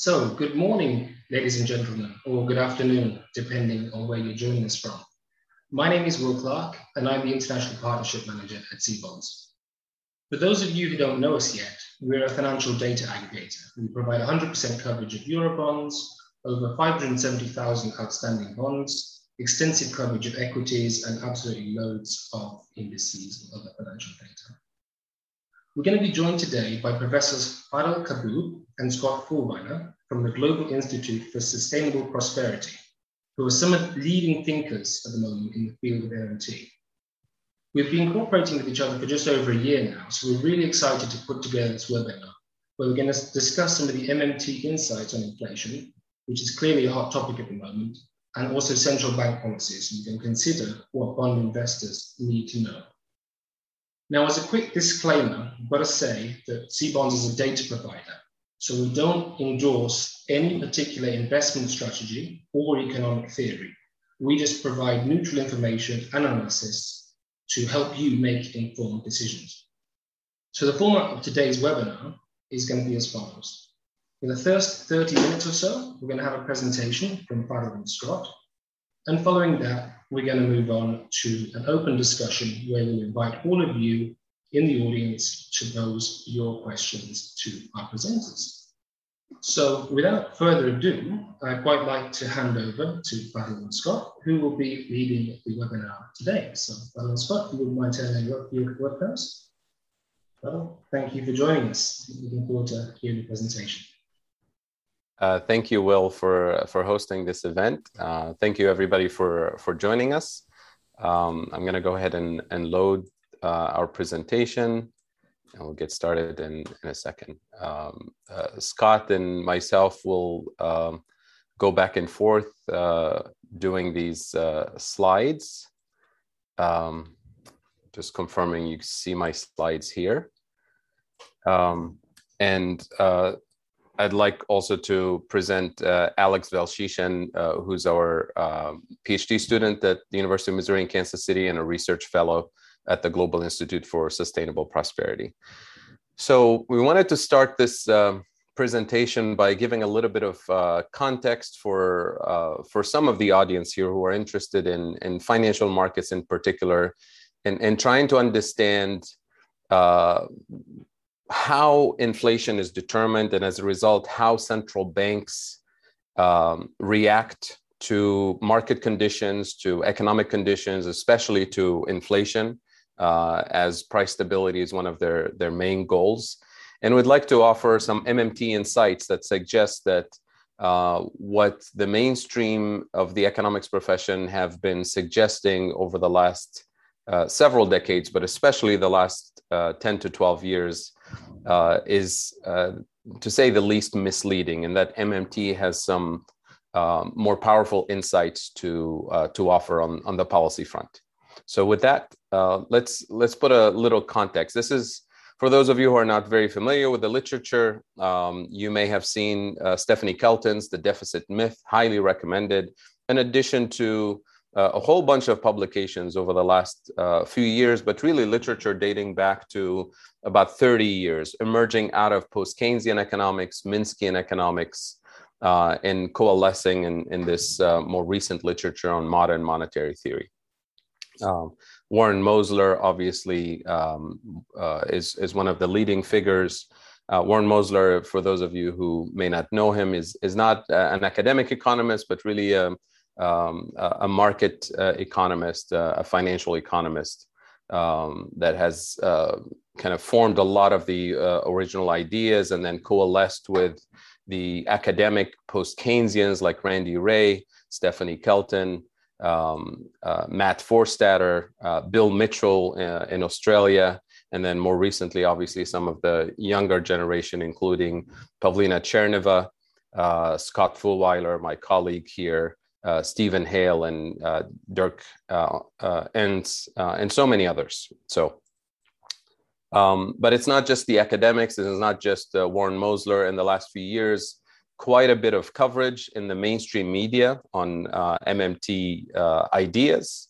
So, good morning, ladies and gentlemen, or good afternoon, depending on where you're joining us from. My name is Will Clark, and I'm the International Partnership Manager at CBonds. For those of you who don't know us yet, we're a financial data aggregator. We provide 100% coverage of Eurobonds, over 570,000 outstanding bonds, extensive coverage of equities, and absolutely loads of indices and other financial data. We're going to be joined today by Professors Fadel Kaboub and Scott Fullwiler from the Global Institute for Sustainable Prosperity, who are some of the leading thinkers at the moment in the field of MMT. We've been cooperating with each other for just over a year now, so we're really excited to put together this webinar, where we're going to discuss some of the MMT insights on inflation, which is clearly a hot topic at the moment, and also central bank policies, and we can consider what bond investors need to know. Now, as a quick disclaimer, I've got to say that CBonds is a data provider. So we don't endorse any particular investment strategy or economic theory. We just provide neutral information and analysis to help you make informed decisions. So the format of today's webinar is going to be as follows. In the first 30 minutes or so, we're going to have a presentation from Fadel and Scott. And following that, we're going to move on to an open discussion where we'll invite all of you in the audience to pose your questions to our presenters. So without further ado, I'd quite like to hand over to and Scott, who will be leading the webinar today. So and Scott, you would mind telling your, your first? Well, thank you for joining us. Looking forward to hearing the presentation. Uh, thank you, Will, for for hosting this event. Uh, thank you, everybody, for for joining us. Um, I'm going to go ahead and, and load uh, our presentation, and we'll get started in, in a second. Um, uh, Scott and myself will um, go back and forth uh, doing these uh, slides. Um, just confirming you see my slides here. Um, and I'd like also to present uh, Alex Velshishin, uh, who's our um, PhD student at the University of Missouri in Kansas City and a research fellow at the Global Institute for Sustainable Prosperity. So we wanted to start this um, presentation by giving a little bit of uh, context for uh, for some of the audience here who are interested in in financial markets in particular, and and trying to understand uh, how inflation is determined and as a result how central banks um, react to market conditions to economic conditions especially to inflation uh, as price stability is one of their, their main goals. And we'd like to offer some mmt insights that suggest that uh, what the mainstream of the economics profession have been suggesting over the last uh, several decades, but especially the last uh, 10 to 12 years, uh, is uh, to say the least misleading, and that MMT has some um, more powerful insights to uh, to offer on, on the policy front. So, with that, let's let's put a little context. This is for those of you who are not very familiar with the literature, um, you may have seen Stephanie Kelton's The Deficit Myth, highly recommended. In addition to uh, a whole bunch of publications over the last uh, few years, but really literature dating back to about 30 years, emerging out of post Keynesian economics, Minskian economics, uh, and coalescing in, in this uh, more recent literature on modern monetary theory. Um, Warren Mosler, obviously, um, uh, is, is one of the leading figures. Uh, Warren Mosler, for those of you who may not know him, is, is not an academic economist, but really um, um, a market uh, economist, uh, a financial economist um, that has uh, kind of formed a lot of the uh, original ideas and then coalesced with the academic post Keynesians like Randy Wray, Stephanie Kelton, um, uh, Matt Forstater, uh, Bill Mitchell in Australia, and then more recently, obviously, some of the younger generation, including Pavlina Tcherneva, Scott Fullwiler, my colleague here, uh, Steven Hail and uh, Dirk uh, uh Ehnts, uh, and so many others. So, um, but it's not just the academics. It's not just Warren Mosler. In the last few years, quite a bit of coverage in the mainstream media on MMT ideas.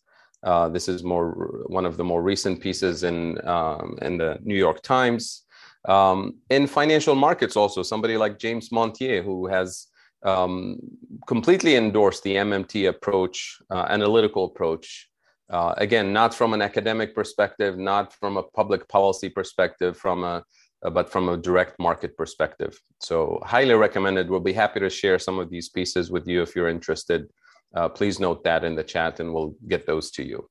this is more one of the more recent pieces in um, in the New York Times. Um, in financial markets, also, somebody like James Montier, who has um, completely endorse the MMT approach, uh, analytical approach. Uh, again, not from an academic perspective, not from a public policy perspective, from a uh, but from a direct market perspective. So, highly recommended. We'll be happy to share some of these pieces with you if you're interested. Uh, please note that in the chat, and we'll get those to you.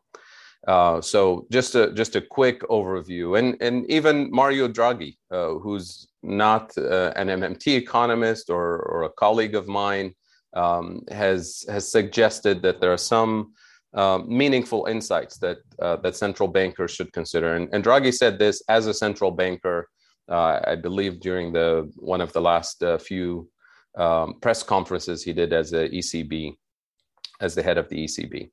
Uh, so just a just a quick overview, and and even Mario Draghi, uh, who's not uh, an MMT economist or or a colleague of mine, um, has has suggested that there are some uh, meaningful insights that uh, that central bankers should consider. And, and Draghi said this as a central banker, I believe during the one of the last few um, press conferences he did as a ECB, as the head of the ECB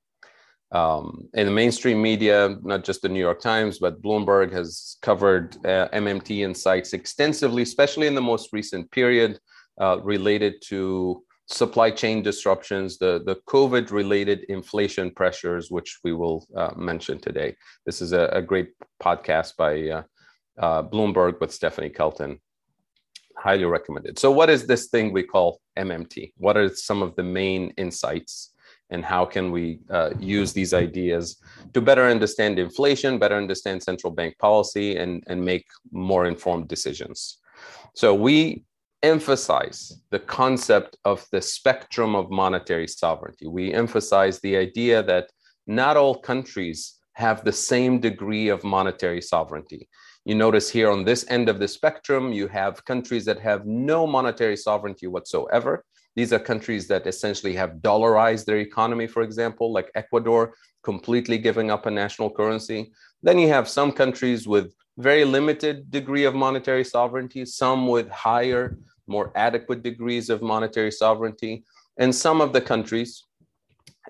um, in the mainstream media, not just the New York Times, but Bloomberg has covered uh, MMT insights extensively, especially in the most recent period uh, related to supply chain disruptions, the, the COVID related inflation pressures, which we will uh, mention today. This is a, a great podcast by uh, uh, Bloomberg with Stephanie Kelton. Highly recommended. So, what is this thing we call MMT? What are some of the main insights? And how can we uh, use these ideas to better understand inflation, better understand central bank policy, and, and make more informed decisions. So we emphasize the concept of the spectrum of monetary sovereignty. We emphasize the idea that not all countries have the same degree of monetary sovereignty. You notice here on this end of the spectrum, you have countries that have no monetary sovereignty whatsoever, these are countries that essentially have dollarized their economy, for example, like Ecuador, completely giving up a national currency. Then you have some countries with very limited degree of monetary sovereignty, some with higher, more adequate degrees of monetary sovereignty. And some of the countries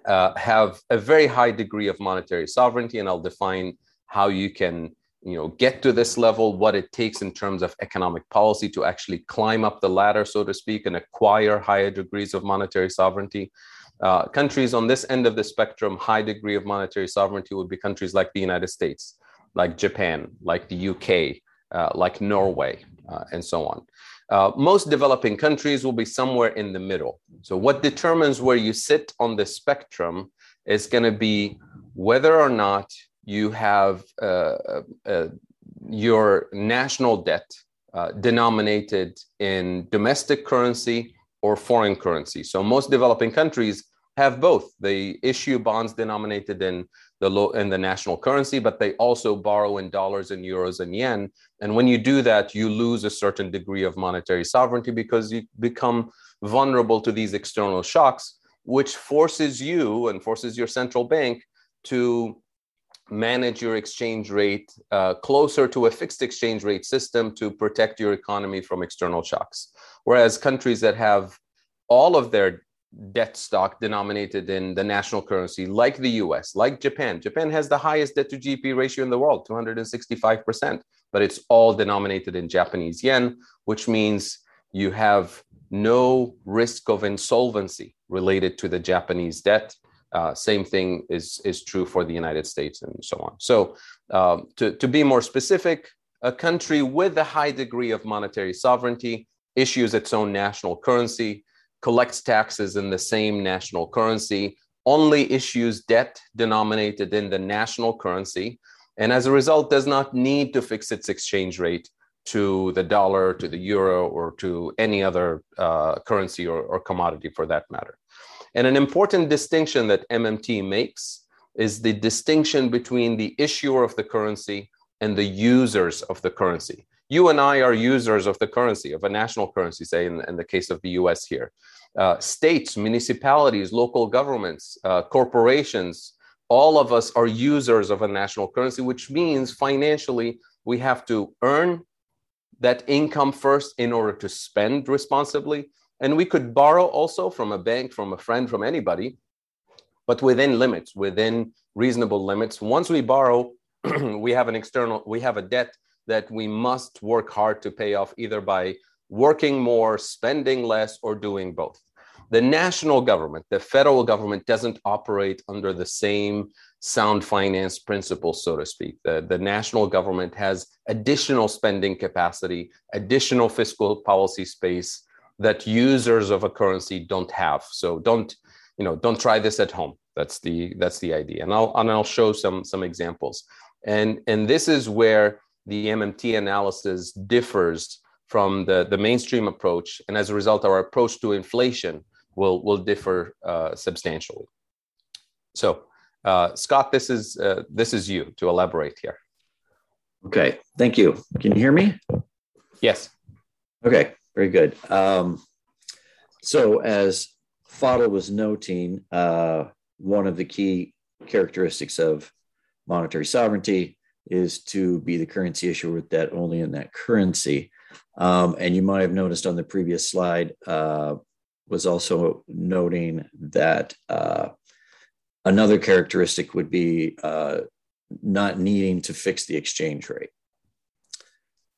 uh, have a very high degree of monetary sovereignty. And I'll define how you can you know get to this level what it takes in terms of economic policy to actually climb up the ladder so to speak and acquire higher degrees of monetary sovereignty. Uh, countries on this end of the spectrum high degree of monetary sovereignty would be countries like the united states like japan like the uk uh, like norway uh, and so on. Uh, most developing countries will be somewhere in the middle. So what determines where you sit on the spectrum is going to be whether or not you have uh, uh, uh, your national debt uh, denominated in domestic currency or foreign currency. So most developing countries have both. They issue bonds denominated in the low in the national currency, but they also borrow in dollars and euros and yen. And when you do that, you lose a certain degree of monetary sovereignty because you become vulnerable to these external shocks, which forces you and forces your central bank to manage your exchange rate uh, closer to a fixed exchange rate system to protect your economy from external shocks. Whereas countries that have all of their debt stock denominated in the national currency, like the US, like Japan, Japan has the highest debt to GDP ratio in the world, 265%, but it's all denominated in Japanese yen, which means you have no risk of insolvency related to the Japanese debt uh, same thing is, is true for the United States and so on. So, um, to, to be more specific, a country with a high degree of monetary sovereignty issues its own national currency, collects taxes in the same national currency, only issues debt denominated in the national currency, and as a result, does not need to fix its exchange rate to the dollar, to the euro, or to any other uh, currency or, or commodity for that matter. And an important distinction that MMT makes is the distinction between the issuer of the currency and the users of the currency. You and I are users of the currency, of a national currency, say in, in the case of the US here. Uh, states, municipalities, local governments, uh, corporations, all of us are users of a national currency, which means financially we have to earn that income first in order to spend responsibly. And we could borrow also from a bank, from a friend, from anybody, but within limits, within reasonable limits. Once we borrow, we have an external, we have a debt that we must work hard to pay off either by working more, spending less, or doing both. the national government, the federal government, doesn't operate under the same sound finance principles, so to speak. The, the national government has additional spending capacity, additional fiscal policy space that users of a currency don't have. So don't, you know, don't try this at home. That's the that's the idea. And I'll and I'll show some some examples. And and this is where the MMT analysis differs from the, the mainstream approach. And as a result, our approach to inflation will, will differ uh, substantially. So, uh, Scott, this is, uh, this is you to elaborate here. Okay, thank you. Can you hear me? Yes. Okay, very good. Um, so, as Fadel was noting, uh, one of the key characteristics of monetary sovereignty is to be the currency issuer with debt only in that currency. Um, and you might have noticed on the previous slide uh, was also noting that uh, another characteristic would be uh, not needing to fix the exchange rate.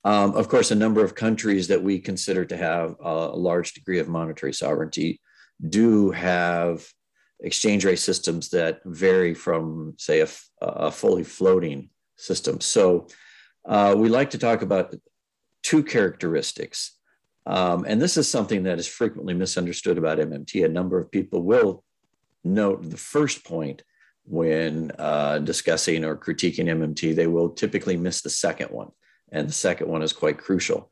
Um, of course, a number of countries that we consider to have a large degree of monetary sovereignty do have exchange rate systems that vary from, say, a, a fully floating system. So uh, we like to talk about two characteristics. Um, and this is something that is frequently misunderstood about MMT. A number of people will note the first point when uh, discussing or critiquing MMT, they will typically miss the second one. And the second one is quite crucial.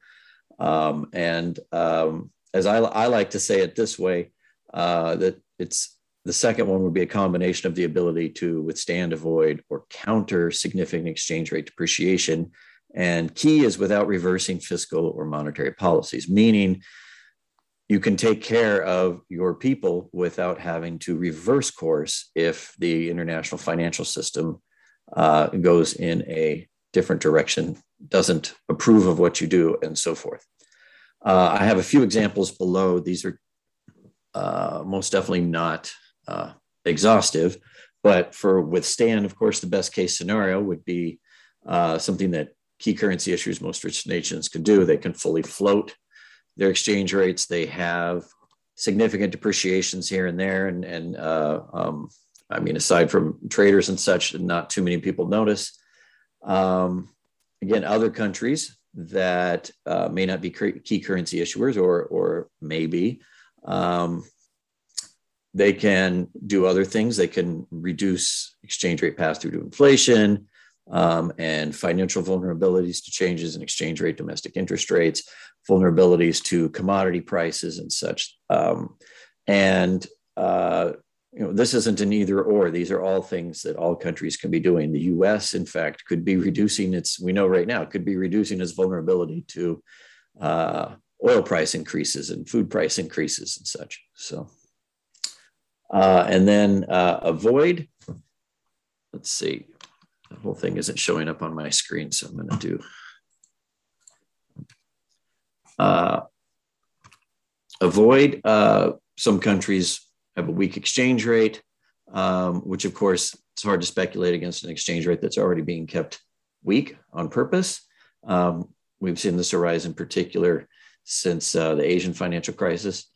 Um, and um, as I, I, like to say it this way, uh, that it's the second one would be a combination of the ability to withstand, avoid, or counter significant exchange rate depreciation and key is without reversing fiscal or monetary policies, meaning you can take care of your people without having to reverse course if the international financial system uh, goes in a different direction, doesn't approve of what you do, and so forth. Uh, I have a few examples below. These are uh, most definitely not uh, exhaustive, but for withstand, of course, the best case scenario would be uh, something that key currency issues most rich nations can do. They can fully float their exchange rates. They have significant depreciations here and there. And, and uh, um, I mean, aside from traders and such, not too many people notice. Um, again, other countries that uh, may not be key currency issuers or, or maybe um, they can do other things. They can reduce exchange rate pass through to inflation um, and financial vulnerabilities to changes in exchange rate, domestic interest rates, vulnerabilities to commodity prices and such. Um, and uh, you know, this isn't an either or. These are all things that all countries can be doing. The U.S., in fact, could be reducing its. We know right now could be reducing its vulnerability to uh, oil price increases and food price increases and such. So, uh, and then uh, avoid. Let's see the whole thing isn't showing up on my screen, so I'm going to do uh, avoid. Uh, some countries have a weak exchange rate, um, which of course it's hard to speculate against an exchange rate that's already being kept weak on purpose. Um, we've seen this arise in particular since uh, the Asian financial crisis.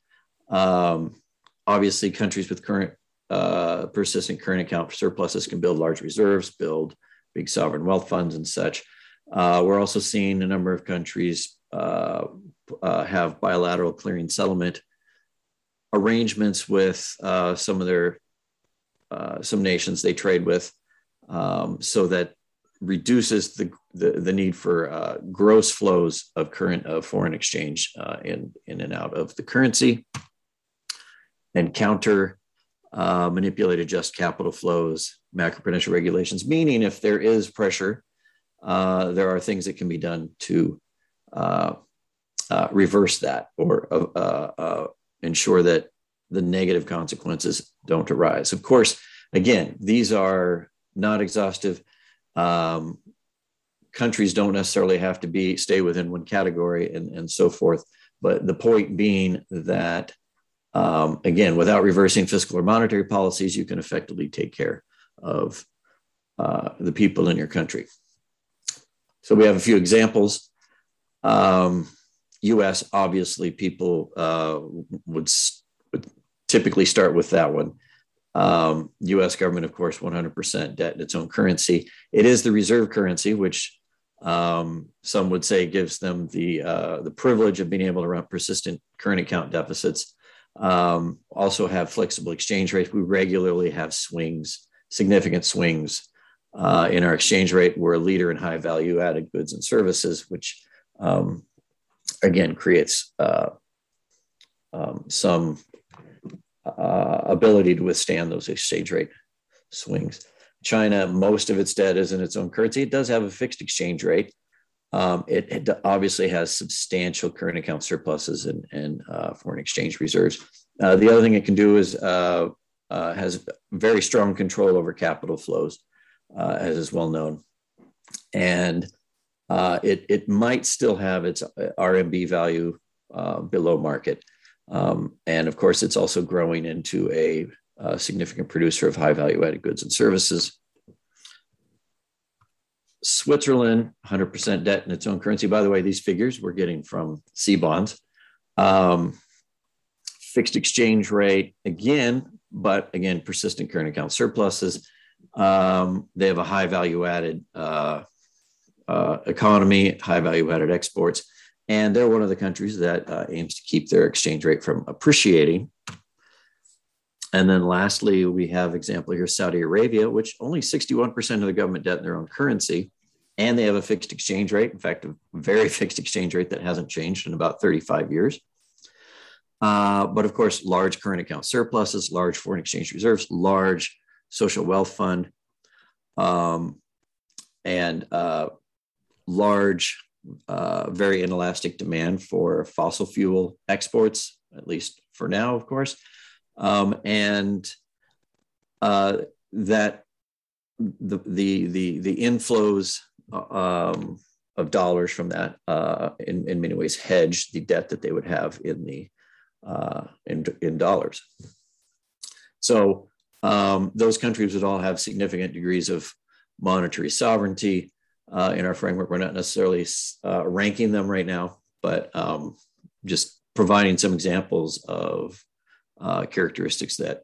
Um, obviously, countries with current uh, persistent current account surpluses can build large reserves, build big sovereign wealth funds and such. Uh, we're also seeing a number of countries uh, uh have bilateral clearing settlement arrangements with uh, some of their uh, some nations they trade with, um, so that reduces the, the, the need for gross flows of current of foreign exchange in in and out of the currency, and counter uh, manipulate, adjust capital flows, macroprudential regulations, meaning if there is pressure, uh, there are things that can be done to uh, uh reverse that or uh, uh, ensure that the negative consequences don't arise. Of course, again, these are not exhaustive. Um, countries don't necessarily have to be stay within one category and, and so forth. But the point being that um, again, without reversing fiscal or monetary policies, you can effectively take care of uh, the people in your country. So we have a few examples. Um, U.S. obviously people uh, would would typically start with that one. Um, US government, of course, 100% debt in its own currency. It is the reserve currency, which um, some would say gives them the, uh, the privilege of being able to run persistent current account deficits. Um, also have flexible exchange rates. We regularly have swings, significant swings uh, in our exchange rate. We're a leader in high value added goods and services, which um, again creates uh, um, some uh, ability to withstand those exchange rate swings. China, most of its debt is in its own currency. It does have a fixed exchange rate. Um, it, it, obviously has substantial current account surpluses and, and uh, foreign exchange reserves. Uh, the other thing it can do is uh, uh has very strong control over capital flows, uh, as is well known. And uh, it, it might still have its RMB value below market. Um, and of course, it's also growing into a, a significant producer of high value added goods and services. Switzerland, 100% debt in its own currency. By the way, these figures we're getting from CBonds. Um, fixed exchange rate, again, but again, persistent current account surpluses. Um, they have a high value added uh, uh, economy, high value added exports. And they're one of the countries that uh, aims to keep their exchange rate from appreciating. And then lastly, we have example here Saudi Arabia, which only 61% of the government debt in their own currency. And they have a fixed exchange rate, in fact, a very fixed exchange rate that hasn't changed in about 35 years. Uh, but of course, large current account surpluses, large foreign exchange reserves, large social wealth fund, um, and uh, large uh, very inelastic demand for fossil fuel exports, at least for now, of course. Um, and uh, that the, the, the, the inflows um, of dollars from that uh, in, in many ways hedge the debt that they would have in the uh, in, in dollars. So um, those countries would all have significant degrees of monetary sovereignty uh, in our framework. We're not necessarily uh, ranking them right now, but um, just providing some examples of uh, characteristics that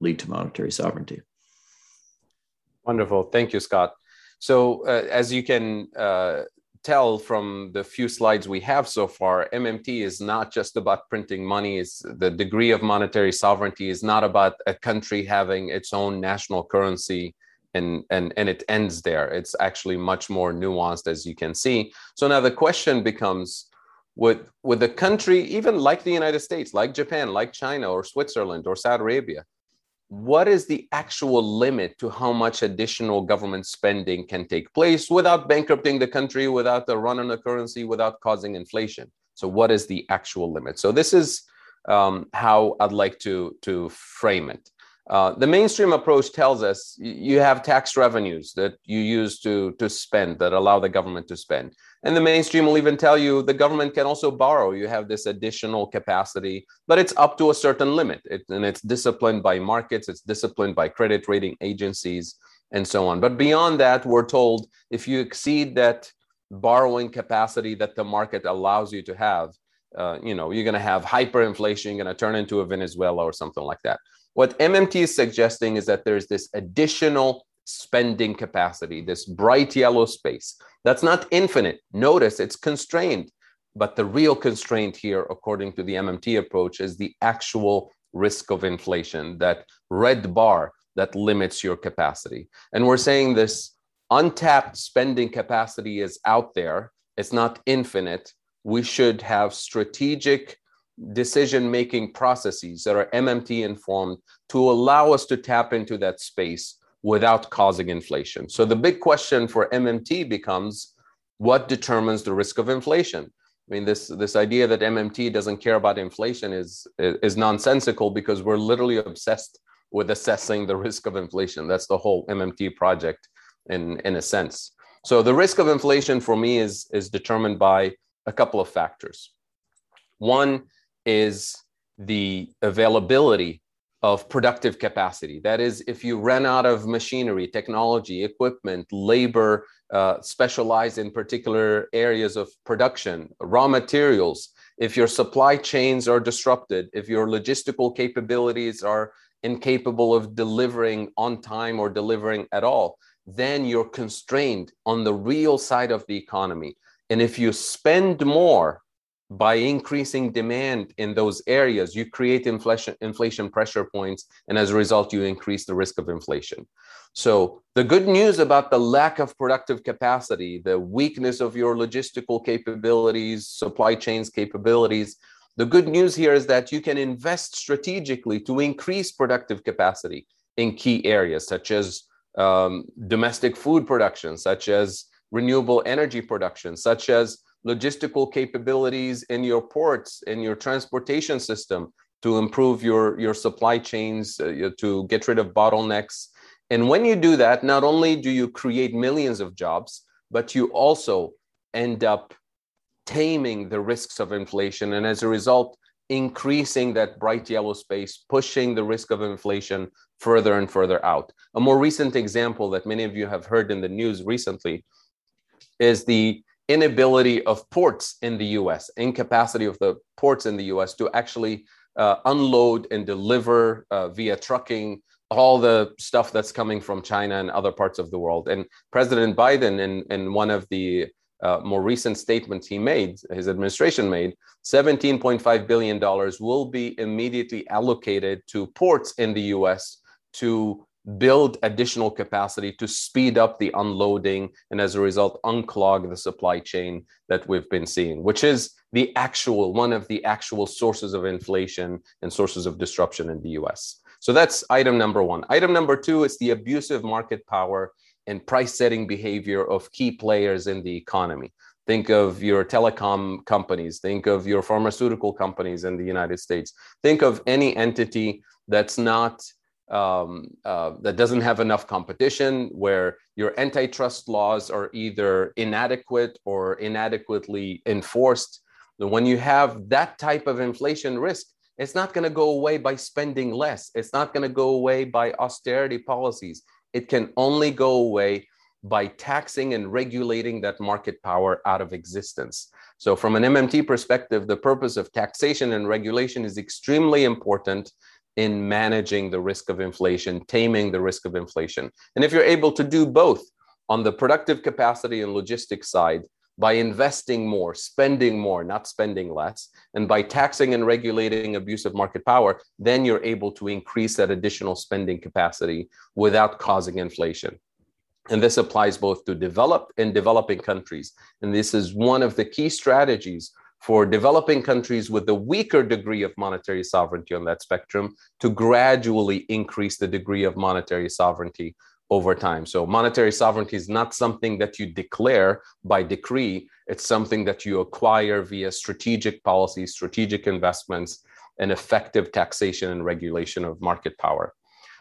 lead to monetary sovereignty. Wonderful. Thank you, Scott. So, uh, as you can uh, tell from the few slides we have so far, MMT is not just about printing money. Is the degree of monetary sovereignty is not about a country having its own national currency and and and it ends there. It's actually much more nuanced as you can see. So now the question becomes with with a country even like the united states like japan like china or switzerland or saudi arabia what is the actual limit to how much additional government spending can take place without bankrupting the country without the run on the currency without causing inflation? So what is the actual limit? So this is um, how i'd like to to frame it uh, the mainstream approach tells us you have tax revenues that you use to, to spend that allow the government to spend. And the mainstream will even tell you the government can also borrow. You have this additional capacity, but it's up to a certain limit. It, and it's disciplined by markets, it's disciplined by credit rating agencies, and so on. But beyond that, we're told if you exceed that borrowing capacity that the market allows you to have, uh, you know, you're going to have hyperinflation, you're going to turn into a Venezuela or something like that. What MMT is suggesting is that there's this additional spending capacity, this bright yellow space. That's not infinite. Notice it's constrained. But the real constraint here, according to the MMT approach, is the actual risk of inflation, that red bar that limits your capacity. And we're saying this untapped spending capacity is out there, it's not infinite. We should have strategic decision making processes that are MMT informed to allow us to tap into that space without causing inflation. So the big question for MMT becomes what determines the risk of inflation? I mean, this this idea that MMT doesn't care about inflation is is nonsensical because we're literally obsessed with assessing the risk of inflation. That's the whole MMT project, in in a sense. So the risk of inflation for me is is determined by a couple of factors. One is the availability of productive capacity. That is, if you run out of machinery, technology, equipment, labor, uh, specialized in particular areas of production, raw materials, if your supply chains are disrupted, if your logistical capabilities are incapable of delivering on time or delivering at all, then you're constrained on the real side of the economy. And if you spend more by increasing demand in those areas, you create inflation, inflation pressure points. And as a result, you increase the risk of inflation. So, the good news about the lack of productive capacity, the weakness of your logistical capabilities, supply chains capabilities, the good news here is that you can invest strategically to increase productive capacity in key areas such as um, domestic food production, such as renewable energy production, such as logistical capabilities in your ports, in your transportation system to improve your, your supply chains, uh, to get rid of bottlenecks. And when you do that, not only do you create millions of jobs, but you also end up taming the risks of inflation. And as a result, increasing that bright yellow space, pushing the risk of inflation further and further out. A more recent example that many of you have heard in the news recently is the inability of ports in the US, incapacity of the ports in the US to actually uh, unload and deliver uh, via trucking all the stuff that's coming from China and other parts of the world. And President Biden, in, in one of the uh, more recent statements he made, his administration made, $17.5 billion will be immediately allocated to ports in the US to build additional capacity to speed up the unloading and as a result unclog the supply chain that we've been seeing which is the actual one of the actual sources of inflation and sources of disruption in the US so that's item number 1 item number 2 is the abusive market power and price setting behavior of key players in the economy. Think of your telecom companies. Think of your pharmaceutical companies in the United States. Think of any entity that's not um, uh, that doesn't have enough competition, where your antitrust laws are either inadequate or inadequately enforced. When you have that type of inflation risk, it's not going to go away by spending less. It's not going to go away by austerity policies. It can only go away by taxing and regulating that market power out of existence. So, from an MMT perspective, the purpose of taxation and regulation is extremely important in managing the risk of inflation, taming the risk of inflation. And if you're able to do both on the productive capacity and logistics side, by investing more, spending more, not spending less, and by taxing and regulating abusive market power, then you're able to increase that additional spending capacity without causing inflation. And this applies both to developed and developing countries. And this is one of the key strategies for developing countries with a weaker degree of monetary sovereignty on that spectrum to gradually increase the degree of monetary sovereignty over time. So, monetary sovereignty is not something that you declare by decree, it's something that you acquire via strategic policies, strategic investments, and effective taxation and regulation of market power.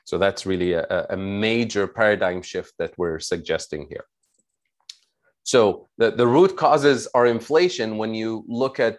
So, that's really a, a major paradigm shift that we're suggesting here. So the, the root causes are inflation when you look at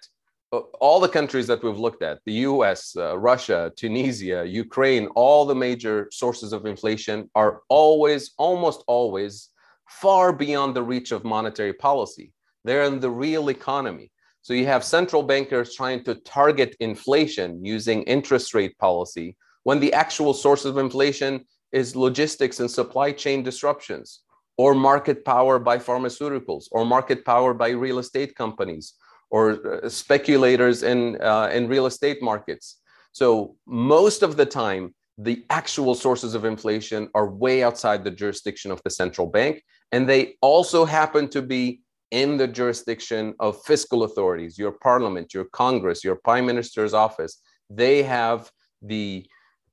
uh, all the countries that we've looked at the US, uh, Russia, Tunisia, Ukraine, all the major sources of inflation are always, almost always, far beyond the reach of monetary policy. They're in the real economy. So you have central bankers trying to target inflation using interest rate policy when the actual source of inflation is logistics and supply chain disruptions or market power by pharmaceuticals, or market power by real estate companies, or uh, speculators in, uh, in real estate markets. So, most of the time, the actual sources of inflation are way outside the jurisdiction of the central bank. And they also happen to be in the jurisdiction of fiscal authorities, your parliament, your Congress, your prime minister's office. They have the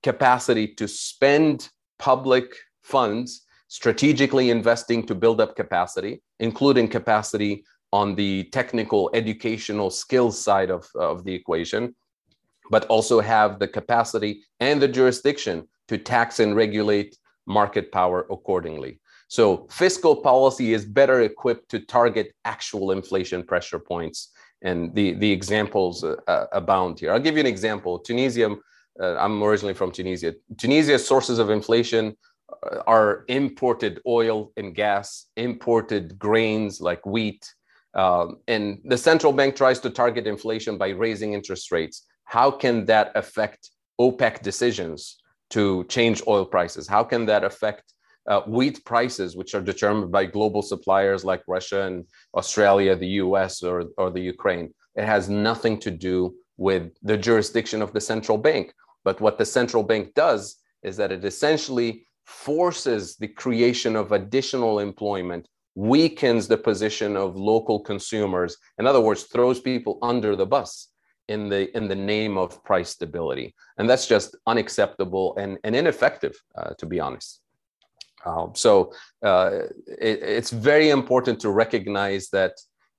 capacity to spend public funds strategically investing to build up capacity, including capacity on the technical educational skills side of, of the equation, but also have the capacity and the jurisdiction to tax and regulate market power accordingly. So fiscal policy is better equipped to target actual inflation pressure points. And the, the examples uh, uh abound here. I'll give you an example. Tunisia, uh, I'm originally from Tunisia. Tunisia's sources of inflation are imported oil and gas, imported grains like wheat, Um, and the central bank tries to target inflation by raising interest rates. How can that affect OPEC decisions to change oil prices? How can that affect uh, wheat prices, which are determined by global suppliers like Russia and Australia, the US, or, or the Ukraine? It has nothing to do with the jurisdiction of the central bank. But what the central bank does is that it essentially forces the creation of additional employment weakens the position of local consumers in other words throws people under the bus in the in the name of price stability. And that's just unacceptable and, and ineffective uh, to be honest. Um, so uh, it, it's very important to recognize that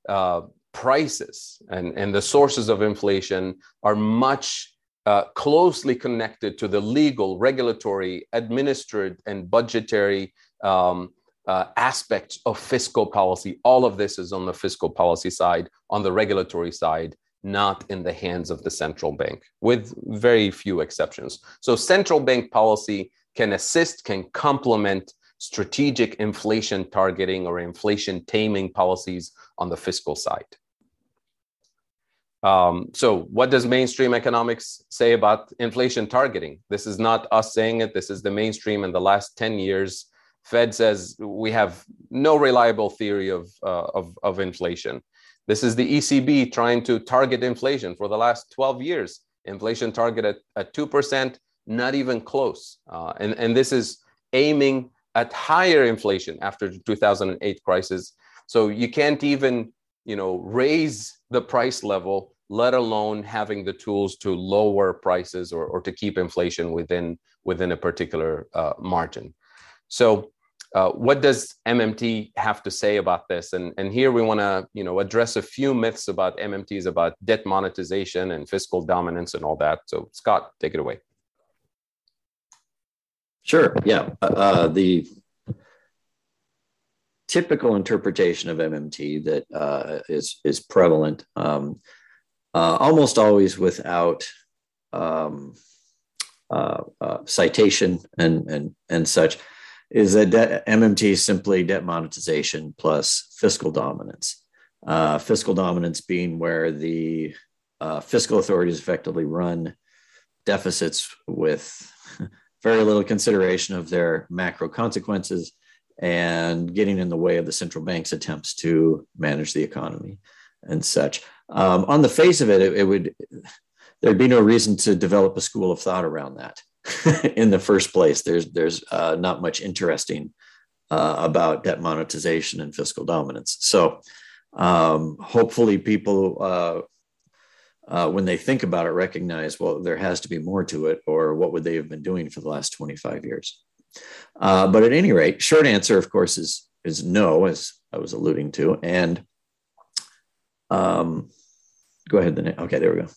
uh, prices and, and the sources of inflation are much uh, closely connected to the legal, regulatory, administered, and budgetary um, uh, aspects of fiscal policy. All of this is on the fiscal policy side, on the regulatory side, not in the hands of the central bank, with very few exceptions. So, central bank policy can assist, can complement strategic inflation targeting or inflation taming policies on the fiscal side. Um, so, what does mainstream economics say about inflation targeting? This is not us saying it. This is the mainstream in the last 10 years. Fed says we have no reliable theory of, uh, of, of inflation. This is the ECB trying to target inflation for the last 12 years. Inflation target at, at 2%, not even close. Uh, and, and this is aiming at higher inflation after the 2008 crisis. So you can't even, you know, raise the price level let alone having the tools to lower prices or, or to keep inflation within within a particular uh, margin. So, uh, what does MMT have to say about this? And and here we want to you know address a few myths about MMTs about debt monetization and fiscal dominance and all that. So, Scott, take it away. Sure. Yeah. Uh, uh the typical interpretation of MMT that uh, is is prevalent um, uh, almost always without um, uh, uh, citation and, and, and such, is that debt, MMT is simply debt monetization plus fiscal dominance. Uh, fiscal dominance being where the uh, fiscal authorities effectively run deficits with very little consideration of their macro consequences and getting in the way of the central bank's attempts to manage the economy and such. Um, on the face of it, it, it, would there'd be no reason to develop a school of thought around that in the first place. There's there's uh, not much interesting uh, about debt monetization and fiscal dominance. So um, hopefully, people uh, uh when they think about it recognize well there has to be more to it, or what would they have been doing for the last 25 years? Uh, but at any rate, short answer, of course, is is no, as I was alluding to, and um, go ahead. Then okay, there we go.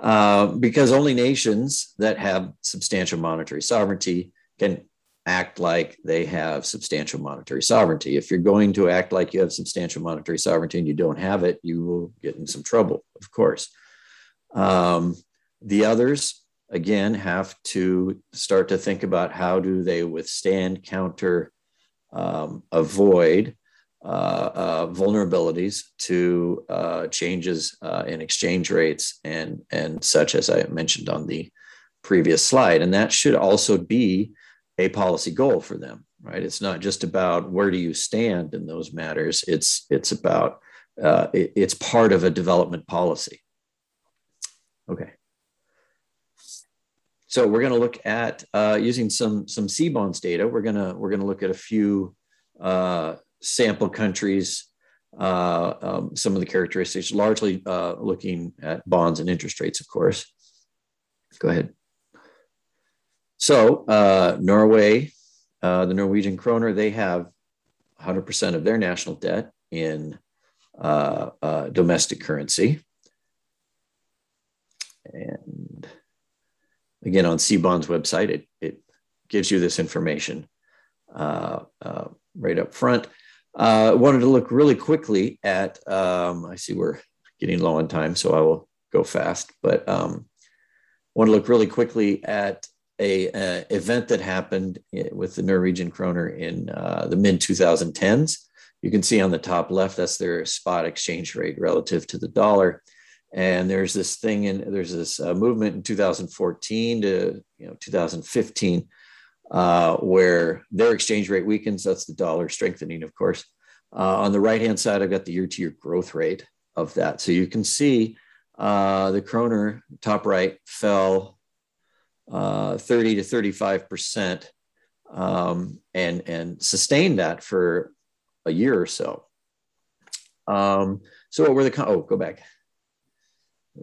Uh, because only nations that have substantial monetary sovereignty can act like they have substantial monetary sovereignty. If you're going to act like you have substantial monetary sovereignty and you don't have it, you will get in some trouble, of course. Um, the others, again, have to start to think about how do they withstand, counter, um, avoid vulnerabilities to uh, changes in exchange rates and, and such, as I mentioned on the previous slide. And that should also be a policy goal for them, right? It's not just about where do you stand in those matters. It's it's about uh, it, it's part of a development policy. Okay. So we're going to look at uh, using some some CBonds data. We're gonna we're gonna look at a few uh, sample countries, uh, um, some of the characteristics, largely uh, looking at bonds and interest rates, of course. Go ahead. So, uh, Norway, uh, the Norwegian kroner, they have 100% of their national debt in uh, uh, domestic currency. And again, on CBonds' website, it, it gives you this information right up front. Uh, wanted to look really quickly at, um, I see we're getting low on time, so I will go fast, but um, want to look really quickly at a, a, event that happened with the Norwegian kroner in uh, the mid 2010s. You can see on the top left, that's their spot exchange rate relative to the dollar. And there's this thing and there's this uh, movement in 2014 to you know 2015 uh, where their exchange rate weakens. That's the dollar strengthening, of course. Uh, on the right hand side, I've got the year to year growth rate of that. So you can see uh, the kroner top right fell uh, 30 to 35 percent um, and and sustained that for a year or so. Um, so what were the oh go back.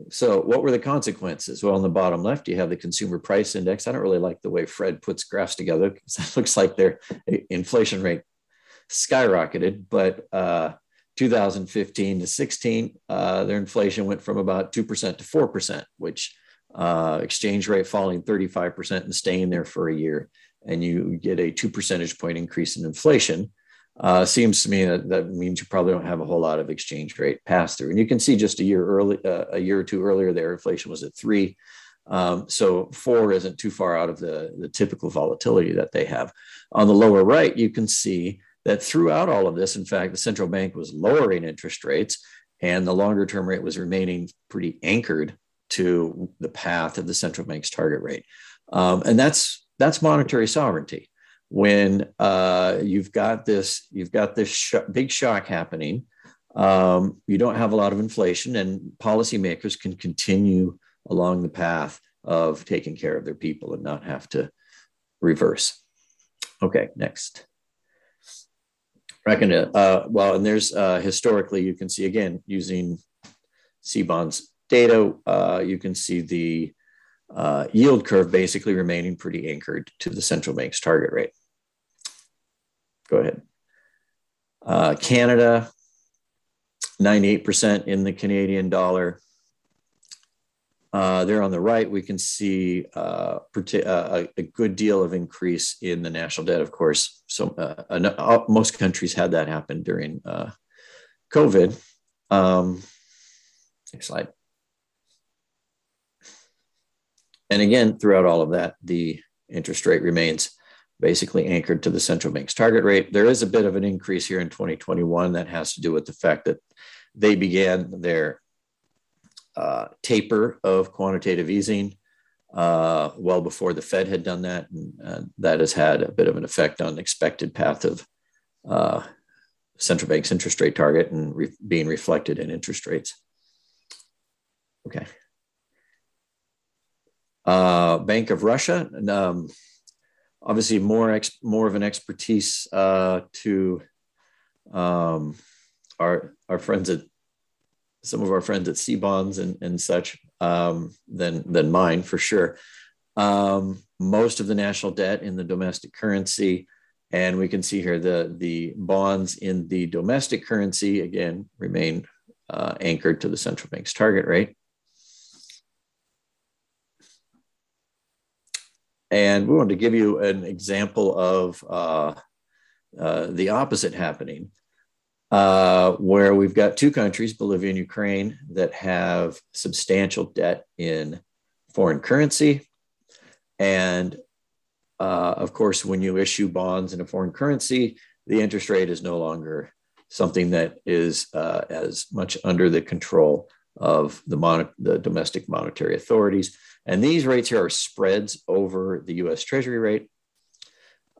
So what were the consequences? Well, on the bottom left, you have the consumer price index. I don't really like the way Fred puts graphs together because it looks like their inflation rate skyrocketed. But uh, 2015 to 16, uh, their inflation went from about 2% to 4%, which uh, exchange rate falling 35% and staying there for a year. And you get a two percentage point increase in inflation. Uh, seems to me that that means you probably don't have a whole lot of exchange rate pass through. And you can see just a year early, uh, a year or two earlier, their inflation was at three. Um, so four isn't too far out of the, the typical volatility that they have. On the lower right, you can see that throughout all of this, in fact, the central bank was lowering interest rates and the longer term rate was remaining pretty anchored to the path of the central bank's target rate. Um, and that's that's monetary sovereignty when uh, you've got this you've got this sh- big shock happening um, you don't have a lot of inflation and policymakers can continue along the path of taking care of their people and not have to reverse. Okay next. Reckon uh, well and there's uh, historically you can see again using CBonds data uh, you can see the uh, yield curve basically remaining pretty anchored to the central bank's target rate. Go ahead. Uh, Canada, 98% in the Canadian dollar. Uh, there on the right, we can see uh, uh, a, a, good deal of increase in the national debt, of course. So uh, most countries had that happen during uh COVID. Um, next slide. And again, throughout all of that, the interest rate remains basically anchored to the central bank's target rate. There is a bit of an increase here in 2021 that has to do with the fact that they began their uh, taper of quantitative easing uh, well before the Fed had done that. And uh, that has had a bit of an effect on the expected path of uh, central bank's interest rate target and re- being reflected in interest rates. Okay uh, Bank of Russia. And, um, obviously, more ex- more of an expertise uh, to um, our our friends at some of our friends at CBonds and, and such um, than than mine for sure. Um, most of the national debt in the domestic currency, and we can see here the the bonds in the domestic currency again remain uh, anchored to the central bank's target rate. And we wanted to give you an example of uh, uh, the opposite happening, uh, where we've got two countries, Bolivia and Ukraine, that have substantial debt in foreign currency. And uh, of course, when you issue bonds in a foreign currency, the interest rate is no longer something that is uh, as much under the control of the, mon- the domestic monetary authorities. And these rates here are spreads over the US Treasury rate.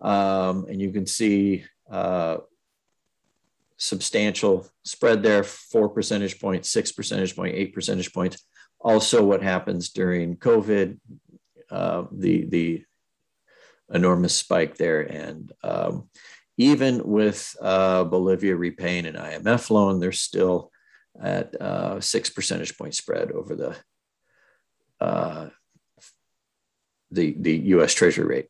Um, and you can see uh, substantial spread there, four percentage points, six percentage point, eight percentage points. Also, what happens during COVID, uh, the, the enormous spike there. And um, even with uh, Bolivia repaying an IMF loan, they're still at uh, six percentage point spread over the uh, the the U.S. Treasury rate.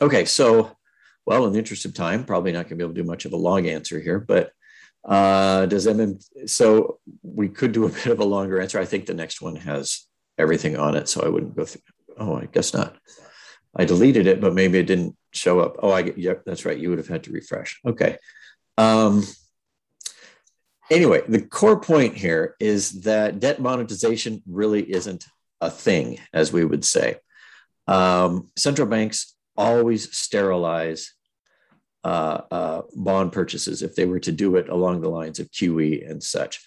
Okay, so well, in the interest of time, probably not going to be able to do much of a long answer here, but uh, does MM? So we could do a bit of a longer answer. I think the next one has everything on it, so I wouldn't go through. Oh, I guess not. I deleted it, but maybe it didn't show up. Oh, I get. Yep, that's right. You would have had to refresh. Okay. Um, anyway, the core point here is that debt monetization really isn't a thing, as we would say. Um, central banks always sterilize uh, uh, bond purchases if they were to do it along the lines of QE and such,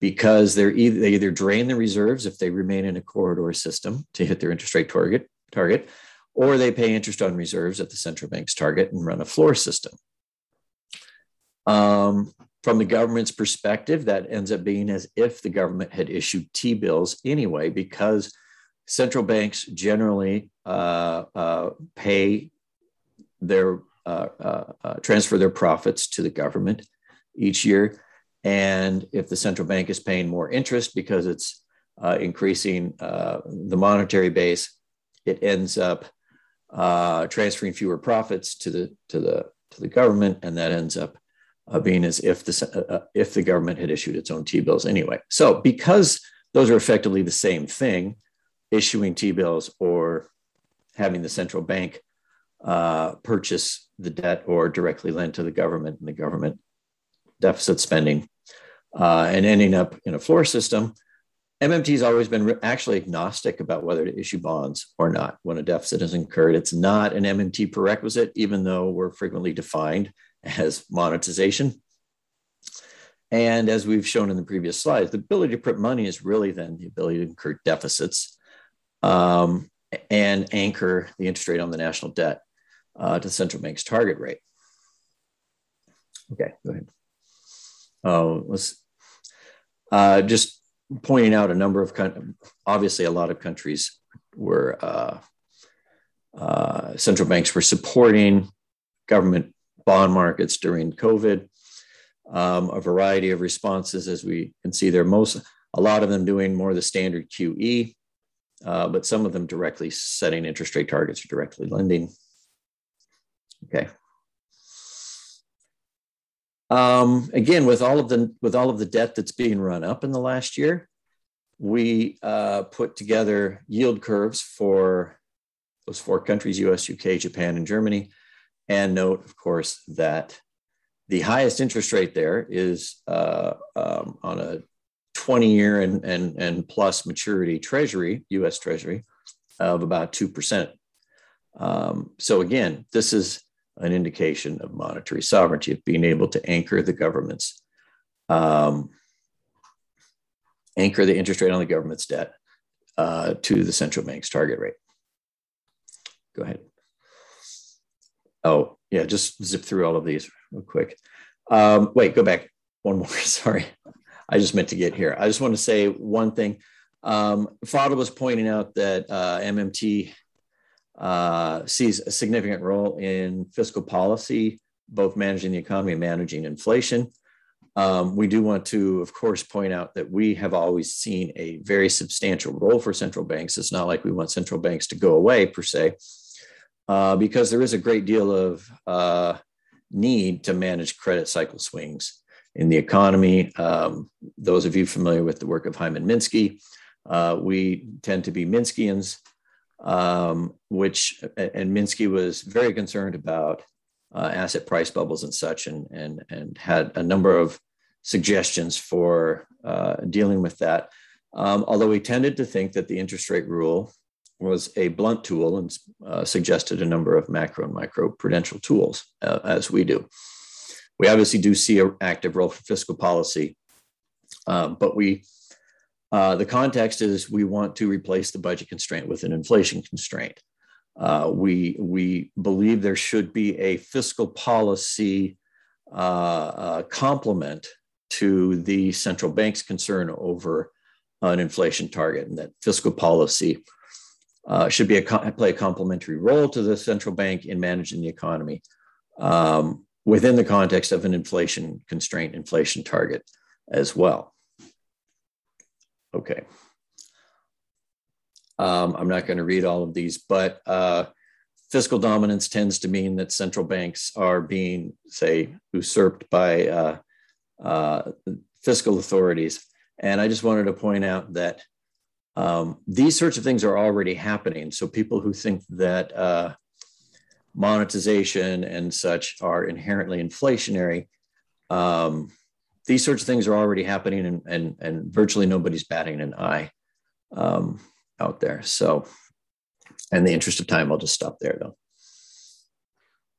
because they're either, they either drain the reserves if they remain in a corridor system to hit their interest rate target, target, or they pay interest on reserves at the central bank's target and run a floor system. Um, from the government's perspective, that ends up being as if the government had issued T bills anyway, because central banks generally uh, uh, pay their uh, uh, uh, transfer their profits to the government each year. And if the central bank is paying more interest because it's uh, increasing the monetary base, it ends up transferring fewer profits to the to the to the government, and that ends up being as if the if the government had issued its own T bills anyway. So because those are effectively the same thing, issuing T bills or having the central bank uh, purchase the debt or directly lend to the government and the government deficit spending uh, and ending up in a floor system. MMT has always been actually agnostic about whether to issue bonds or not when a deficit is incurred. It's not an MMT prerequisite, even though we're frequently defined as monetization. And as we've shown in the previous slides, the ability to print money is really then the ability to incur deficits um, and anchor the interest rate on the national debt uh, to the central bank's target rate. Okay, go ahead. Oh, let's uh, just pointing out a number of obviously a lot of countries were uh, uh, central banks were supporting government bond markets during COVID. Um, a variety of responses, as we can see there, most a lot of them doing more of the standard QE, uh, but some of them directly setting interest rate targets or directly lending. Okay. Um, again, with all of the with all of the debt that's being run up in the last year, we uh, put together yield curves for those four countries: U.S., U.K., Japan, and Germany. And note, of course, that the highest interest rate there is uh, um, on a 20 year and, and, and plus maturity treasury, US treasury, of about 2%. Um, so, again, this is an indication of monetary sovereignty, of being able to anchor the government's, um, anchor the interest rate on the government's debt uh, to the central bank's target rate. Go ahead. Oh, yeah, just zip through all of these real quick. Um, wait, go back one more. Sorry. I just meant to get here. I just want to say one thing. Um, was pointing out that uh, MMT uh, sees a significant role in fiscal policy, both managing the economy and managing inflation. Um, we do want to, of course, point out that we have always seen a very substantial role for central banks. It's not like we want central banks to go away per se, uh, because there is a great deal of uh, need to manage credit cycle swings in the economy. Um, those of you familiar with the work of Hyman Minsky, uh, we tend to be Minskians, um, which, and Minsky was very concerned about uh, asset price bubbles and such, and, and, and had a number of suggestions for uh, dealing with that. Um, although he tended to think that the interest rate rule was a blunt tool and uh, suggested a number of macro and micro prudential tools, uh, as we do. We obviously do see an active role for fiscal policy, um, but we uh, the context is we want to replace the budget constraint with an inflation constraint. Uh, we we believe there should be a fiscal policy uh, uh complement to the central bank's concern over an inflation target, and that fiscal policy uh, should be a play a complementary role to the central bank in managing the economy. Um, within the context of an inflation constraint, inflation target as well. Okay. Um, I'm not going to read all of these, but uh, fiscal dominance tends to mean that central banks are being, say, usurped by uh, uh, fiscal authorities. And I just wanted to point out that um, these sorts of things are already happening. So people who think that uh, monetization and such are inherently inflationary. Um, these sorts of things are already happening, and and, and virtually nobody's batting an eye um, out there. So, in the interest of time, I'll just stop there, though.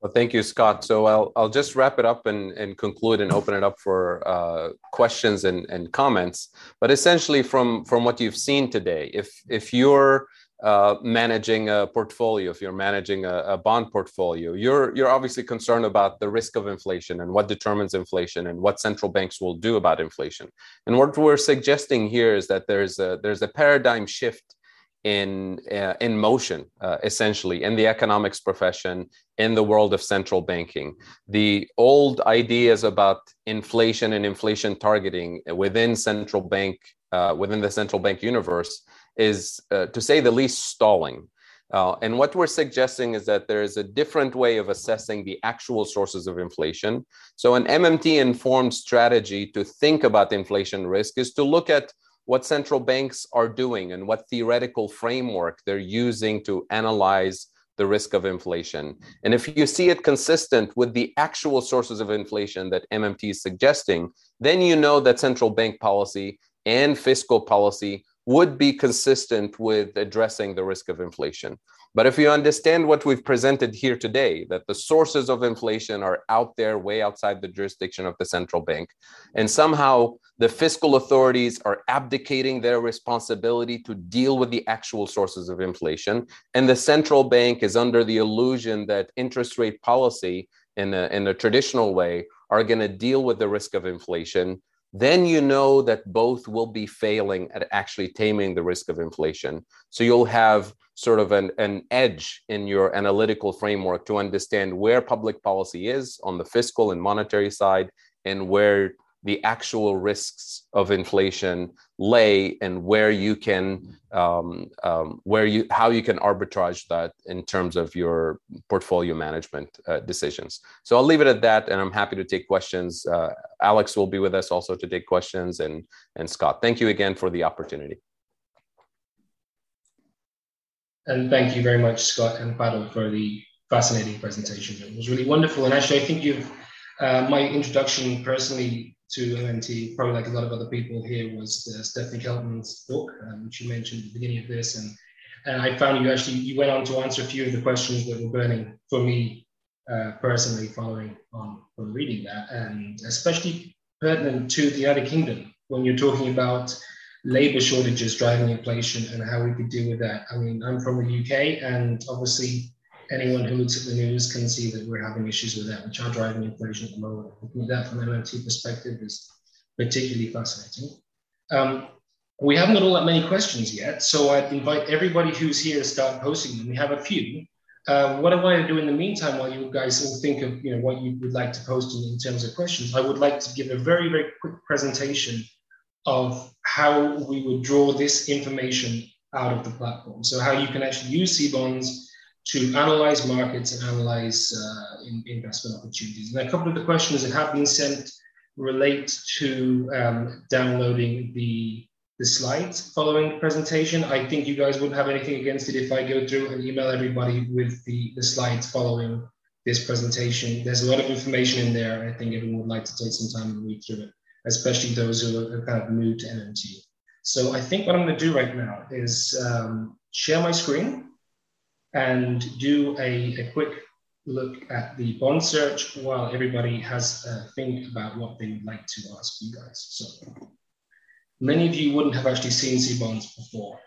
Well, thank you, Scott. So I'll, I'll just wrap it up and, and conclude and open it up for uh, questions and, and comments. But essentially, from, from what you've seen today, if, if you're uh, managing a portfolio, if you're managing a, a, bond portfolio, you're, you're obviously concerned about the risk of inflation and what determines inflation and what central banks will do about inflation. And what we're suggesting here is that there's a, there's a paradigm shift in uh, in motion uh, essentially in the economics profession in the world of central banking the old ideas about inflation and inflation targeting within central bank uh, within the central bank universe is uh, to say the least stalling uh, and what we're suggesting is that there is a different way of assessing the actual sources of inflation. So, an MMT informed strategy to think about inflation risk is to look at what central banks are doing and what theoretical framework they're using to analyze the risk of inflation. And if you see it consistent with the actual sources of inflation that MMT is suggesting, then you know that central bank policy and fiscal policy would be consistent with addressing the risk of inflation. But if you understand what we've presented here today, that the sources of inflation are out there, way outside the jurisdiction of the central bank, and somehow the fiscal authorities are abdicating their responsibility to deal with the actual sources of inflation, and the central bank is under the illusion that interest rate policy in a, in a traditional way are going to deal with the risk of inflation then you know that both will be failing at actually taming the risk of inflation. So you'll have sort of an, an edge in your analytical framework to understand where public policy is on the fiscal and monetary side and where the actual risks of inflation lay and where you can um, um, where you how you can arbitrage that in terms of your portfolio management uh, decisions. So i'll leave it at that and i'm happy to take questions. Uh, alex will be with us also to take questions and and scott thank you again for the opportunity. And thank you very much scott and Fadhel, for the fascinating presentation. It was really wonderful and actually i think you've uh, my introduction personally to MMT, probably like a lot of other people here, was Stephanie Kelton's book, um, which you mentioned at the beginning of this. And, and I found you actually, you went on to answer a few of the questions that were burning for me uh, personally following on from reading that, and especially pertinent to the United Kingdom when you're talking about labor shortages driving inflation and how we could deal with that. I mean, I'm from the UK, and obviously anyone who looks at the news can see that we're having issues with that, which are driving inflation at the moment. Looking at that from an MMT perspective is particularly fascinating. Um, we haven't got all that many questions yet, so I'd invite everybody who's here to start posting them. We have a few. Uh, what I want to do in the meantime, while you guys all think of you know what you would like to post in, in terms of questions, I would like to give a very very quick presentation of how we would draw this information out of the platform. So how you can actually use CBonds to analyze markets and analyze uh, in, investment opportunities. And a couple of the questions that have been sent relate to um, downloading the, the slides following the presentation. I think you guys wouldn't have anything against it if I go through and email everybody with the, the slides following this presentation. There's a lot of information in there. I think everyone would like to take some time and read through it, especially those who are kind of new to MMT. So I think what I'm going to do right now is um, share my screen and do a, a quick look at the bond search while everybody has a think about what they would like to ask you guys. So many of you wouldn't have actually seen CBonds before.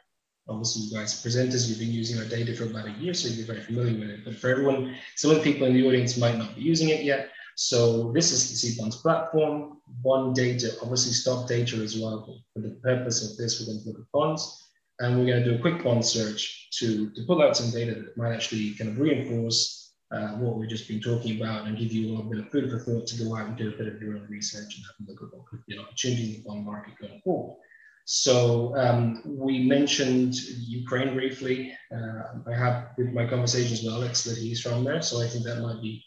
Obviously, you guys presenters, you've been using our data for about a year, so you're very familiar with it. But for everyone, some of the people in the audience might not be using it yet. So this is the CBonds platform, bond data, obviously stock data as well. For the purpose of this, we're going to look at bonds. And we're going to do a quick bond search to, to pull out some data that might actually kind of reinforce uh, what we've just been talking about and give you a little bit of food for thought to go out and do a bit of your own research and have a look at what could be an opportunity in the bond market going forward. So um, we mentioned Ukraine briefly. Uh, I have with my conversations with Alex that he's from there, so I think that might be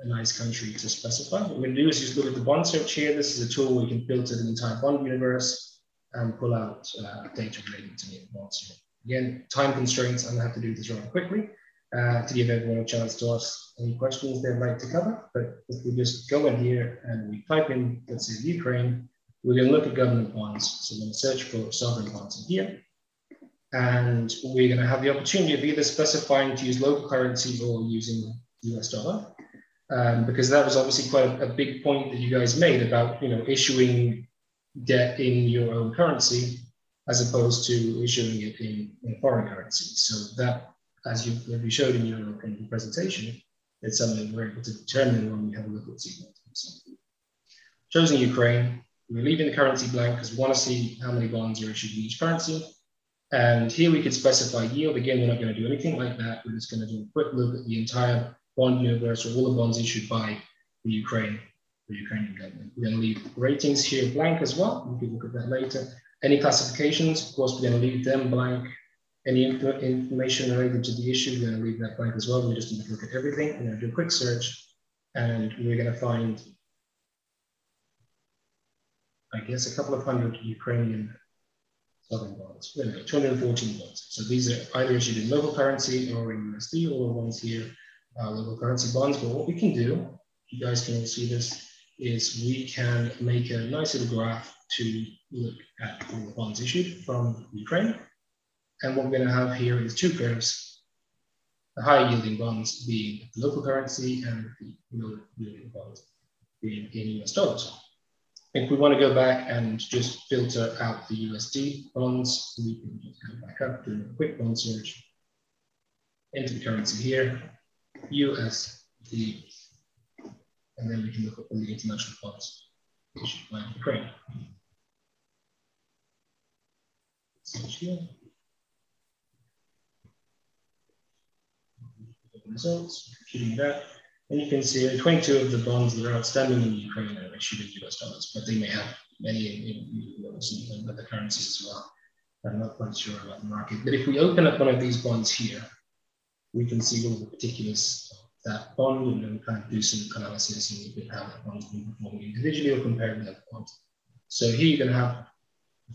a nice country to specify. What we're going to do is just look at the bond search here. This is a tool we can filter the entire bond universe and pull out uh, data relating to the bonds. Again, time constraints, I'm gonna have to do this rather quickly uh, to give everyone a chance to ask any questions they'd like to cover. But if we just go in here and we type in, let's say Ukraine, we're gonna look at government bonds. So we're gonna search for sovereign bonds in here. And we're gonna have the opportunity of either specifying to use local currency or using US dollar. um, because that was obviously quite a, a, big point that you guys made about you know issuing debt in your own currency as opposed to issuing it in, in foreign currency. So that, as you, as you showed in your in presentation, it's something we're able to determine when we have a look at. So, chosen Ukraine, we're leaving the currency blank because we want to see how many bonds are issued in each currency. And here we could specify yield. Again, we're not going to do anything like that. We're just going to do a quick look at the entire bond universe or all the bonds issued by the Ukraine, Ukrainian government. We're going to leave ratings here blank as well. We can look at that later. Any classifications, of course, we're going to leave them blank. Any information related to the issue, we're going to leave that blank as well. We just need to look at everything. We're going to do a quick search and we're going to find, I guess, a couple of hundred Ukrainian sovereign bonds. 214 bonds. So these are either issued in local currency or in USD, all the ones here, uh, local currency bonds. But what we can do, you guys can see this, is we can make a nice little graph to look at all the bonds issued from Ukraine. And what we're going to have here is two curves, the high yielding bonds being the local currency and the low yielding bonds being in US dollars. If we want to go back and just filter out the USD bonds, we can just go back up, do a quick bond search, into the currency here, USD, and then we can look at all the international bonds issued by Ukraine. Results, computing that. And you can see 22 of the bonds that are outstanding in Ukraine are issued in US dollars, but they may have many in, other currencies as well. I'm not quite sure about the market. But if we open up one of these bonds here, we can see all the particulars of that bond and then kind of do some analysis and look at how that bond's performing individually or compared with other bonds. So here going to have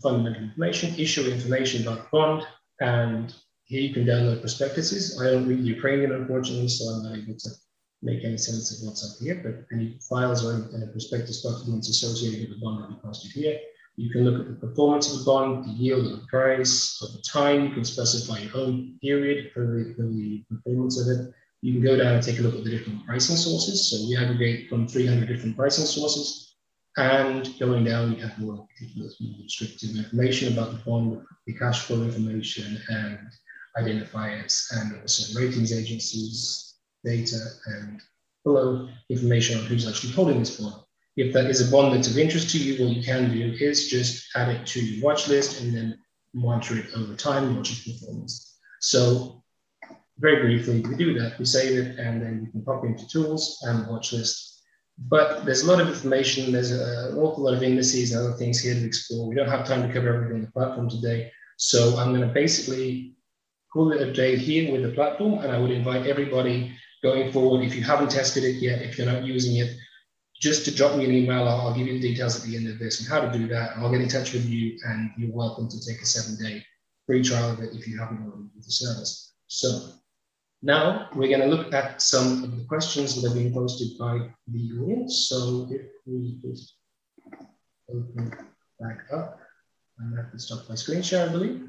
fundamental information, issue information about the bond, and here you can download prospectuses. I don't read Ukrainian, unfortunately, so I'm not able to make any sense of what's up here, but any files or any prospectus documents associated with the bond will be posted here. You can look at the performance of the bond, the yield the price, over time. You can specify your own period for the, for the performance of it. You can go down and take a look at the different pricing sources. So we aggregate from 300 different pricing sources. And going down, we have more particular descriptive information about the bond, the cash flow information, and identifiers, and also ratings agencies, data, and below information on who's actually holding this bond. If that is a bond that's of interest to you, what you can do is just add it to your watch list and then monitor it over time, watch its performance. So very briefly, we do that, we save it, and then you can pop into tools and watch list but there's a lot of information. There's a, an awful lot of indices and other things here to explore. We don't have time to cover everything on the platform today. So I'm going to basically call it a day here with the platform. And I would invite everybody going forward, if you haven't tested it yet, if you're not using it, just to drop me an email. I'll, I'll give you the details at the end of this and how to do that. I'll get in touch with you and you're welcome to take a seven day free trial of it if you haven't already used the service. So now we're going to look at some of the questions that have been posted by the audience. So if we just open back up, and I to stop my screen share, I believe.